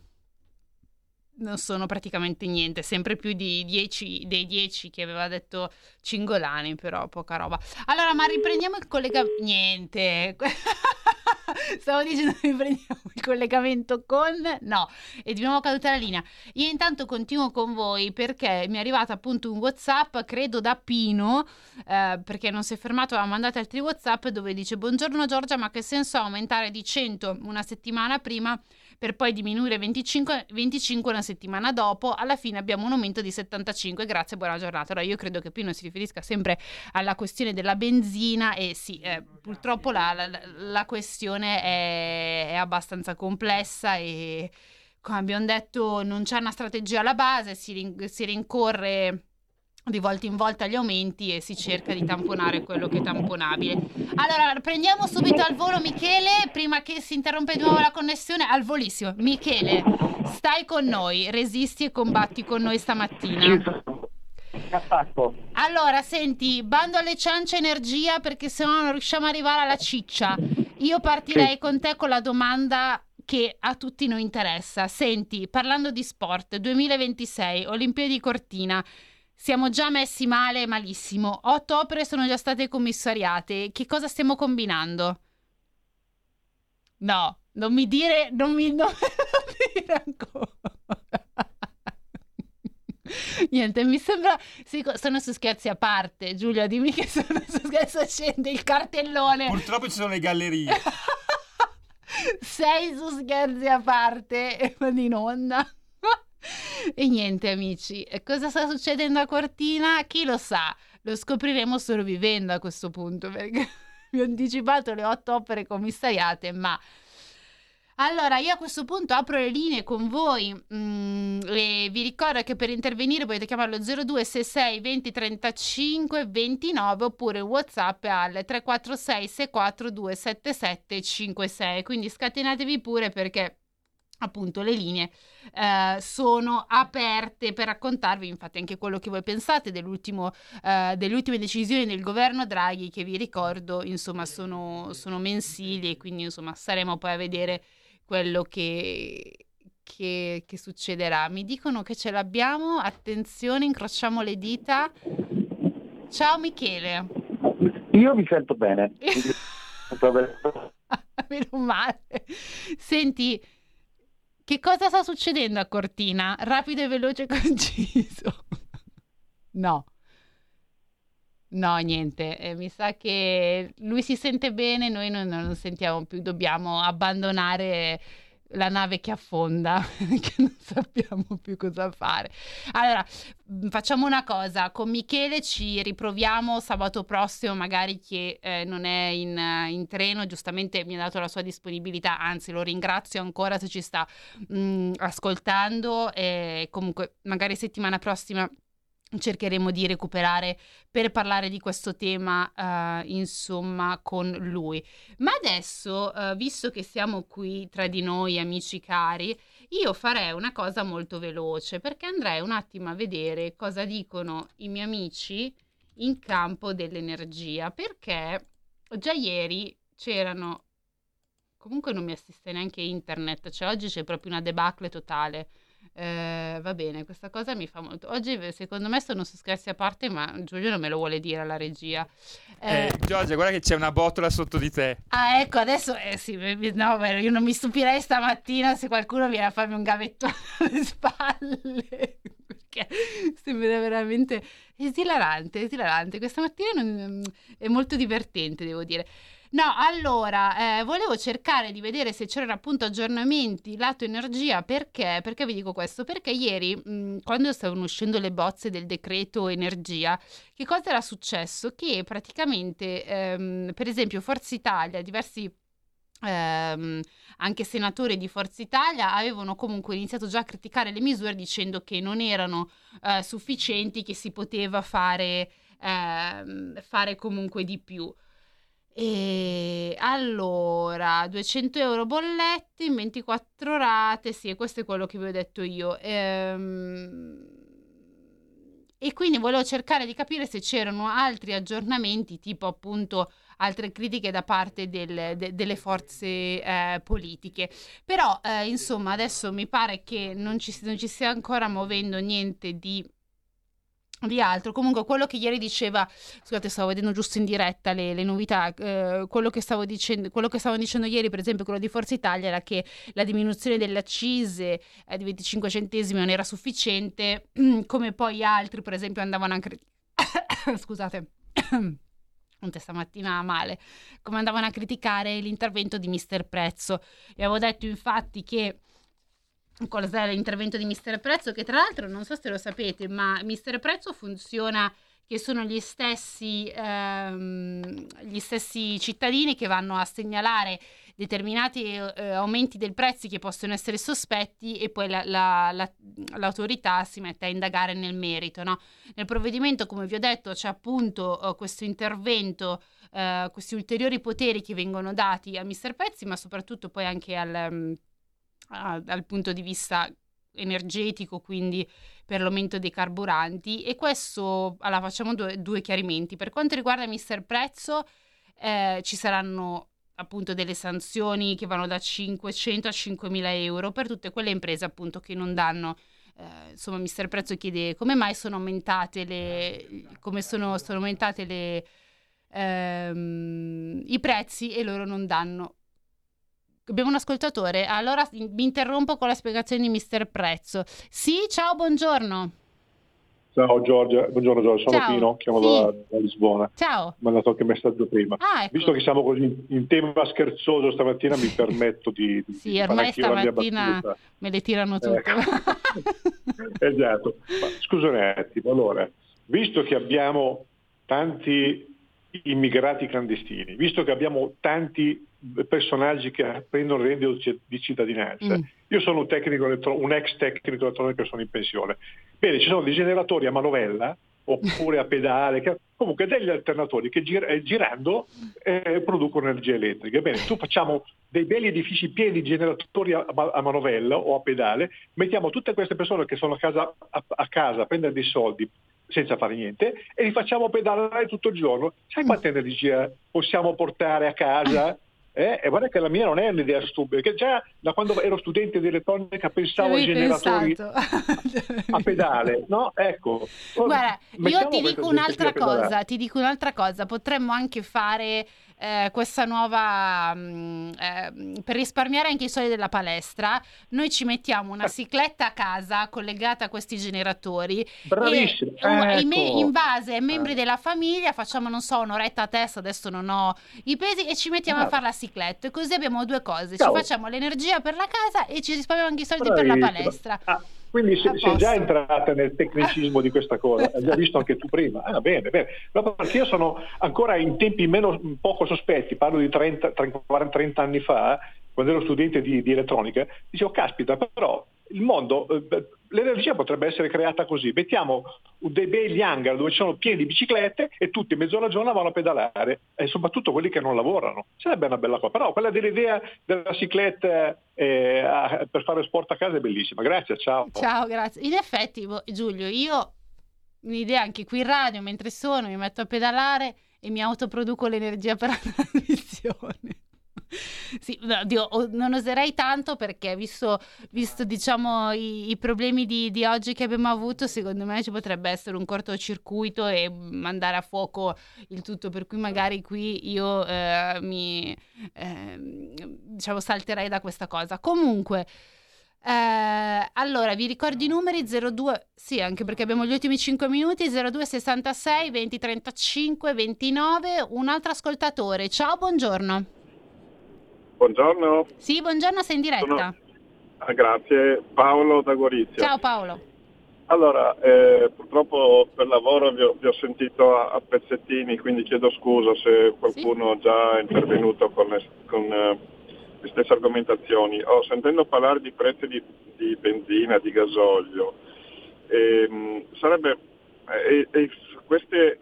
non sono praticamente niente, sempre più di 10, dei 10 che aveva detto Cingolani, però poca roba. Allora, ma riprendiamo il collegamento. Niente. [laughs] [laughs] Stavo dicendo riprendiamo il collegamento con... No, e di nuovo caduta la linea. Io intanto continuo con voi perché mi è arrivato appunto un WhatsApp, credo da Pino, eh, perché non si è fermato, ha mandato altri WhatsApp dove dice Buongiorno Giorgia, ma che senso ha aumentare di 100 una settimana prima per poi diminuire 25, 25 una settimana dopo, alla fine abbiamo un aumento di 75, grazie, buona giornata. Allora io credo che Pino si riferisca sempre alla questione della benzina e sì, eh, purtroppo la, la, la questione è, è abbastanza complessa e come abbiamo detto non c'è una strategia alla base, si, rin- si rincorre di volta in volta gli aumenti e si cerca di tamponare quello che è tamponabile. Allora, prendiamo subito al volo Michele, prima che si interrompa di nuovo la connessione, al volissimo. Michele, stai con noi, resisti e combatti con noi stamattina. Allora, senti, bando alle ciance energia perché se no non riusciamo ad arrivare alla ciccia. Io partirei Sì. con te con la domanda che a tutti noi interessa. Senti, parlando di sport, 2026, Olimpiadi Cortina. Siamo già messi male, malissimo. Otto opere sono già state commissariate. Che cosa stiamo combinando? No, non mi dire, non mi, non [laughs] mi dire ancora. [laughs] Niente, mi sembra. Sì, sono su scherzi a parte. Giulia, dimmi che sono su scherzi. [laughs] Scende il cartellone. Purtroppo ci sono le gallerie. Sei su scherzi a parte e vado in onda. E niente, amici, cosa sta succedendo a Cortina? Chi lo sa? Lo scopriremo solo vivendo a questo punto, perché [laughs] vi ho anticipato le otto opere commissariate, ma... Allora, io a questo punto apro le linee con voi mm, e vi ricordo che per intervenire potete chiamarlo 0266 20 35 29 oppure WhatsApp al 346 642 77 56. Quindi scatenatevi pure perché appunto le linee eh, sono aperte per raccontarvi infatti anche quello che voi pensate dell'ultimo, eh, delle ultime decisioni del governo Draghi che vi ricordo insomma sono, sono mensili e quindi insomma saremo poi a vedere quello che, che, che succederà mi dicono che ce l'abbiamo attenzione incrociamo le dita ciao Michele Io mi sento bene. Mi sento bene. Meno male. Senti, che cosa sta succedendo a Cortina? Rapido e veloce e conciso. [laughs] No. No, niente. Eh, mi sa che lui si sente bene, noi non, non sentiamo più, dobbiamo abbandonare la nave che affonda, [laughs] che non sappiamo più cosa fare. Allora, mh, facciamo una cosa, con Michele ci riproviamo sabato prossimo, magari che eh, non è in, eh, in treno, giustamente mi ha dato la sua disponibilità, anzi lo ringrazio ancora se ci sta mh, ascoltando e comunque magari settimana prossima cercheremo di recuperare per parlare di questo tema eh, insomma con lui. Ma adesso eh, visto che siamo qui tra di noi amici cari io farei una cosa molto veloce perché andrei un attimo a vedere cosa dicono i miei amici in campo dell'energia perché già ieri c'erano comunque non mi assiste neanche internet cioè oggi c'è proprio una debacle totale eh, va bene, questa cosa mi fa molto. Oggi, secondo me, sono su scherzi a parte, ma Giulio non me lo vuole dire alla regia. Eh, Eh, Giorgia, guarda che c'è una botola sotto di te. Ah, ecco, adesso eh, sì, no, io non mi stupirei stamattina se qualcuno viene a farmi un gavettone [laughs] alle spalle. Perché sembra veramente esilarante, esilarante. Questa mattina non- è molto divertente, devo dire. No, allora, eh, volevo cercare di vedere se c'erano appunto aggiornamenti lato energia, perché? Perché vi dico questo? Perché ieri, mh, quando stavano uscendo le bozze del decreto energia, che cosa era successo? Che praticamente, ehm, per esempio, Forza Italia, diversi ehm, anche senatori di Forza Italia avevano comunque iniziato già a criticare le misure dicendo che non erano eh, sufficienti, che si poteva fare, ehm, fare comunque di più. E allora 200 euro bolletti in 24 rate, sì, questo è quello che vi ho detto io. Ehm, e quindi volevo cercare di capire se c'erano altri aggiornamenti, tipo appunto altre critiche da parte del- de- delle forze eh, politiche. Però, eh, insomma, adesso mi pare che non ci, non ci stia ancora muovendo niente di di altro. Comunque, quello che ieri diceva, scusate, stavo vedendo giusto in diretta le, le novità. eh, quello, che stavo dicendo, quello che stavano dicendo ieri, per esempio, quello di Forza Italia, era che la diminuzione delle accise eh, di 25 centesimi non era sufficiente, [clears throat] come poi altri, per esempio, andavano a criticare. [coughs] scusate. [coughs] Anche stamattina male, come andavano a criticare l'intervento di Mister Prezzo. E avevo detto infatti che cos'è l'intervento di Mister Prezzo, che tra l'altro non so se lo sapete, ma Mister Prezzo funziona che sono gli stessi, ehm, gli stessi cittadini che vanno a segnalare determinati eh, aumenti del prezzi che possono essere sospetti e poi la- la- la- l'autorità si mette a indagare nel merito. no? Nel provvedimento, come vi ho detto, c'è appunto eh, questo intervento, eh, questi ulteriori poteri che vengono dati a Mister Prezzi, ma soprattutto poi anche al... mm, a- dal punto di vista energetico, quindi per l'aumento dei carburanti. E questo, allora facciamo due, due chiarimenti. Per quanto riguarda Mister Prezzo, eh, ci saranno appunto delle sanzioni che vanno da 500 a 5.000 euro per tutte quelle imprese appunto che non danno eh, insomma Mister Prezzo chiede come mai sono aumentate le come sono, sono aumentate le ehm, i prezzi e loro non danno Abbiamo un ascoltatore, allora mi interrompo con la spiegazione di Mister Prezzo. Sì, ciao, buongiorno. Ciao Giorgia, buongiorno Giorgia, sono Ciao, Pino, chiamo sì. da, da Lisbona. Ciao. Mi mandato anche messaggio prima. Ah, ecco. Visto che siamo così in, tema scherzoso stamattina, mi [laughs] permetto di, di Sì, di ormai stamattina me le tirano tutte. [laughs] Esatto. Ma scusa un attimo, allora, visto che abbiamo tanti immigrati clandestini, visto che abbiamo tanti personaggi che prendono il reddito di cittadinanza, Mm. io sono un, tecnico elettro- un ex tecnico elettronico che sono in pensione. Bene, ci sono dei generatori a manovella oppure a pedale, che- comunque degli alternatori che gir- eh, girando eh, producono energia elettrica. Bene, tu facciamo dei belli edifici pieni di generatori a, a manovella o a pedale, mettiamo tutte queste persone che sono a casa a, a casa a prendere dei soldi senza fare niente e li facciamo pedalare tutto il giorno. Sai quanta energia possiamo portare a casa? Eh, e guarda che la mia non è un'idea stupida, perché già da quando ero studente di elettronica pensavo ai generatori a pedale, no? Ecco. Guarda, io ti dico un'altra cosa, ti dico un'altra cosa, potremmo anche fare eh, questa nuova, mm, eh, per risparmiare anche i soldi della palestra, noi ci mettiamo una cicletta a casa collegata a questi generatori Bravissimo, e ecco. in base ai membri Eh. della famiglia facciamo, non so, un'oretta a testa, adesso non ho i pesi e ci mettiamo a Brava. fare la cicletta e così abbiamo due cose, ci Cavolo. facciamo l'energia per la casa e ci risparmiamo anche i soldi per la palestra. Ah, quindi A sei, già entrata nel tecnicismo di questa cosa, [laughs] hai già visto anche tu prima. Ah, bene, bene. No, perché io sono ancora in tempi meno, poco sospetti, parlo di 30, 30, 40, 30 anni fa, quando ero studente di, di elettronica, dicevo, caspita, però il mondo, eh, l'energia potrebbe essere creata così, mettiamo dei begli hangar dove ci sono pieni di biciclette e tutti mezz'ora giorno vanno a pedalare, e soprattutto quelli che non lavorano. Sarebbe una bella cosa, però quella dell'idea della cicletta eh, per fare sport a casa è bellissima. Grazie, ciao. Ciao, grazie. In effetti, boh, Giulio, io un'idea anche qui in radio, mentre sono, mi metto a pedalare e mi autoproduco l'energia per [laughs] la trasmissione. [laughs] Sì, no, Dio, o- non oserei tanto perché visto, visto, diciamo i, i problemi di, di oggi che abbiamo avuto, secondo me ci potrebbe essere un cortocircuito e mandare a fuoco il tutto, per cui magari qui io eh, mi ehm, diciamo salterei da questa cosa. Comunque, eh, allora, vi ricordo i numeri 02, sì, anche perché abbiamo gli ultimi 5 minuti, 02 66 20 35 29, un altro ascoltatore. Ciao, buongiorno. Buongiorno, Sì, buongiorno, sei in diretta. Ah, grazie. Paolo da Gorizia. Ciao Paolo. Allora, eh, purtroppo per lavoro vi ho, vi ho sentito a, a pezzettini, quindi chiedo scusa se qualcuno già è intervenuto con le, con, eh, le stesse argomentazioni. Oh, sentendo parlare di prezzi di, di benzina, di gasolio, ehm, sarebbe eh, queste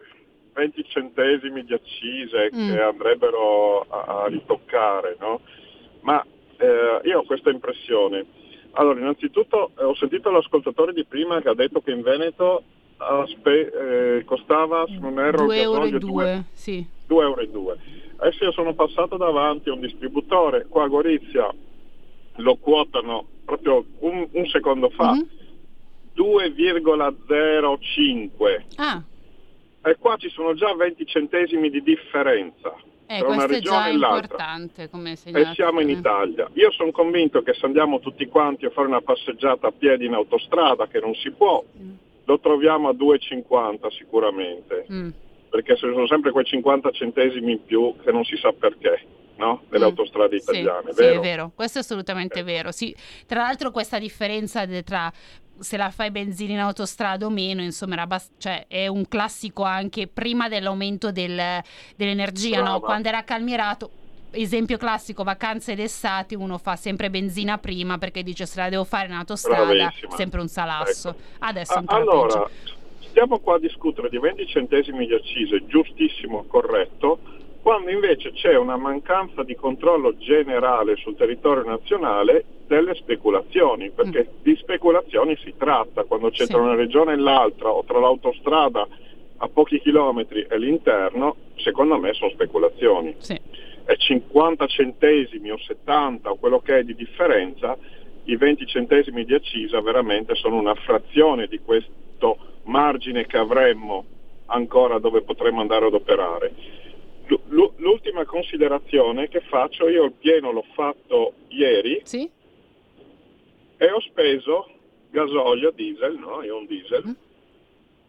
20 centesimi di accise Mm. che andrebbero a, a ritoccare, no? Ma eh, io ho questa impressione. Allora, innanzitutto eh, ho sentito l'ascoltatore di prima che ha detto che in Veneto aspe- eh, costava, se non erro, 2 il euro e gasolio 2, sì. 2 euro e 2. Adesso io sono passato davanti a un distributore, qua a Gorizia lo quotano proprio un, un secondo fa, Mhm. 2,05 Ah, e qua ci sono già 20 centesimi di differenza eh, tra una regione e l'altra. E siamo in Italia. Io sono convinto che se andiamo tutti quanti a fare una passeggiata a piedi in autostrada, che non si può, lo troviamo a 2,50 sicuramente, Mm. perché ci sono sempre quei 50 centesimi in più che non si sa perché, no? Nelle autostrade Mm. Sì, italiane, sì, vero? Eh. è vero, questo è assolutamente vero. Sì, tra l'altro questa differenza de- tra se la fai benzina in autostrada o meno, insomma, era abbast- cioè, è un classico anche prima dell'aumento del- dell'energia, no? Quando era calmierato. Esempio classico, vacanze d'estate, uno fa sempre benzina prima perché dice se la devo fare in autostrada, Bravissima. sempre un salasso. Adesso è Ah, ancora allora, stiamo qua a discutere di 20 centesimi di accise, giustissimo, corretto, quando invece c'è una mancanza di controllo generale sul territorio nazionale delle speculazioni, perché di speculazioni si tratta quando c'è Sì. tra una regione e l'altra o tra l'autostrada a pochi chilometri e l'interno, secondo me sono speculazioni. E 50 centesimi o 70 o quello che è di differenza, i 20 centesimi di accisa veramente sono una frazione di questo margine che avremmo ancora dove potremmo andare ad operare. L'ultima considerazione che faccio, io il pieno l'ho fatto ieri e ho speso gasolio, diesel, no? Ho un diesel,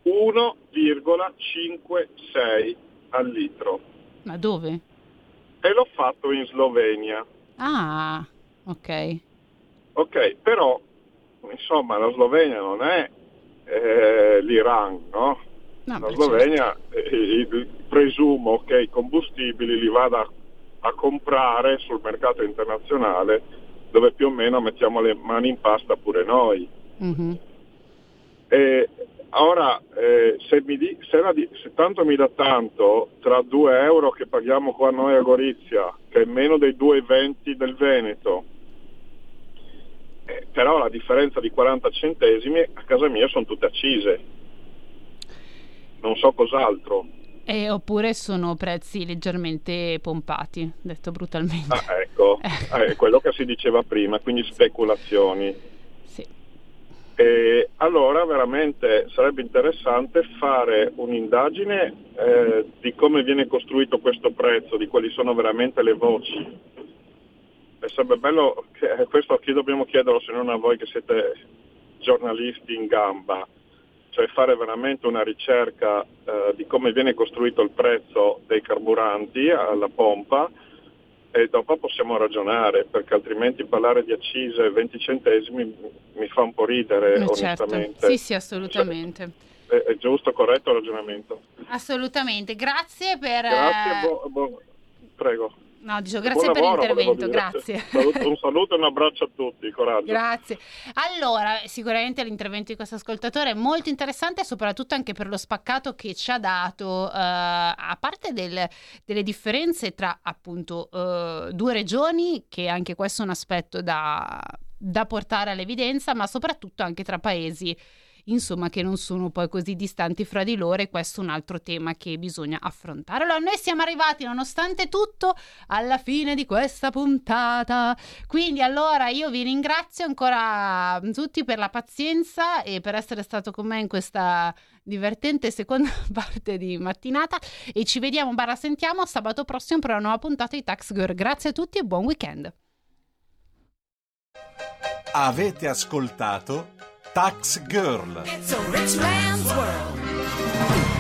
1,56 al litro Ma dove? e l'ho fatto in Slovenia. Ah, ok. Ok, però insomma la Slovenia non è eh, l'Iran, no? No, la beh, Slovenia eh, presumo che i combustibili li vada a comprare sul mercato internazionale dove più o meno mettiamo le mani in pasta pure noi. Mhm. E ora, eh, se, mi di- se di- se tanto mi dà tanto, tra 2 euro che paghiamo qua noi a Gorizia, che è meno dei 2,20 del Veneto, eh, però la differenza di 40 centesimi a casa mia sono tutte accise. Non so cos'altro. E oppure sono prezzi leggermente pompati, detto brutalmente. Ah, ecco, [laughs] eh, quello che si diceva prima, quindi speculazioni. E allora veramente sarebbe interessante fare un'indagine eh, di come viene costruito questo prezzo, di quali sono veramente le voci. E sarebbe bello, che, eh, questo a chi dobbiamo chiederlo se non a voi che siete giornalisti in gamba, cioè fare veramente una ricerca eh, di come viene costruito il prezzo dei carburanti alla pompa e dopo possiamo ragionare, perché altrimenti parlare di accise e 20 centesimi mi fa un po' ridere, Eh, certo. onestamente. Sì, sì, assolutamente. È, è giusto, corretto il ragionamento. Assolutamente. Grazie per... Grazie, eh, buo- buo- prego. No, dicevo, grazie Buon per l'intervento, grazie. Un saluto e un abbraccio a tutti, coraggio. Grazie. Allora, sicuramente l'intervento di questo ascoltatore è molto interessante, soprattutto anche per lo spaccato che ci ha dato, eh, a parte del- delle differenze tra appunto eh, due regioni, che anche questo è un aspetto da, da portare all'evidenza, ma soprattutto anche tra paesi. Insomma, che non sono poi così distanti fra di loro, e questo è un altro tema che bisogna affrontare. Allora, noi siamo arrivati, nonostante tutto, alla fine di questa puntata. Quindi allora io vi ringrazio ancora tutti per la pazienza e per essere stato con me in questa divertente seconda [laughs] parte di mattinata e ci vediamo, barra sentiamo sabato prossimo per una nuova puntata di Tax Girl. Grazie a tutti e buon weekend. Avete ascoltato Tax Girl. It's a rich man's world.